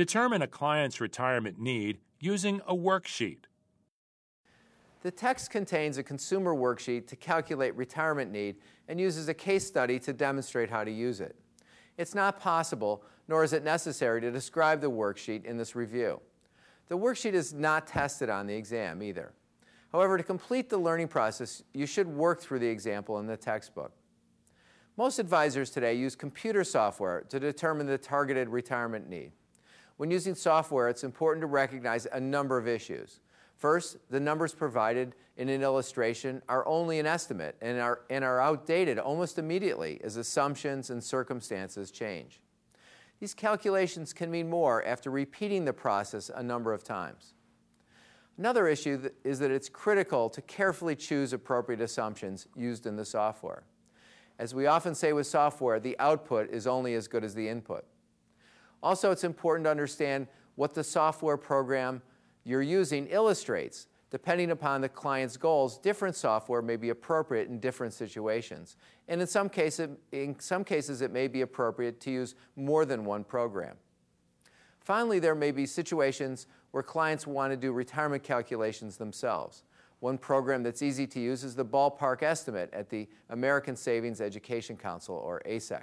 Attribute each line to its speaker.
Speaker 1: Determine a client's retirement need using a worksheet.
Speaker 2: The text contains a consumer worksheet to calculate retirement need and uses a case study to demonstrate how to use it. It's not possible, nor is it necessary, to describe the worksheet in this review. The worksheet is not tested on the exam either. However, to complete the learning process, you should work through the example in the textbook. Most advisors today use computer software to determine the targeted retirement need. When using software, it's important to recognize a number of issues. First, the numbers provided in an illustration are only an estimate and are, and are outdated almost immediately as assumptions and circumstances change. These calculations can mean more after repeating the process a number of times. Another issue is that it's critical to carefully choose appropriate assumptions used in the software. As we often say with software, the output is only as good as the input. Also, it's important to understand what the software program you're using illustrates. Depending upon the client's goals, different software may be appropriate in different situations. And in some, cases, in some cases, it may be appropriate to use more than one program. Finally, there may be situations where clients want to do retirement calculations themselves. One program that's easy to use is the ballpark estimate at the American Savings Education Council, or ASEC.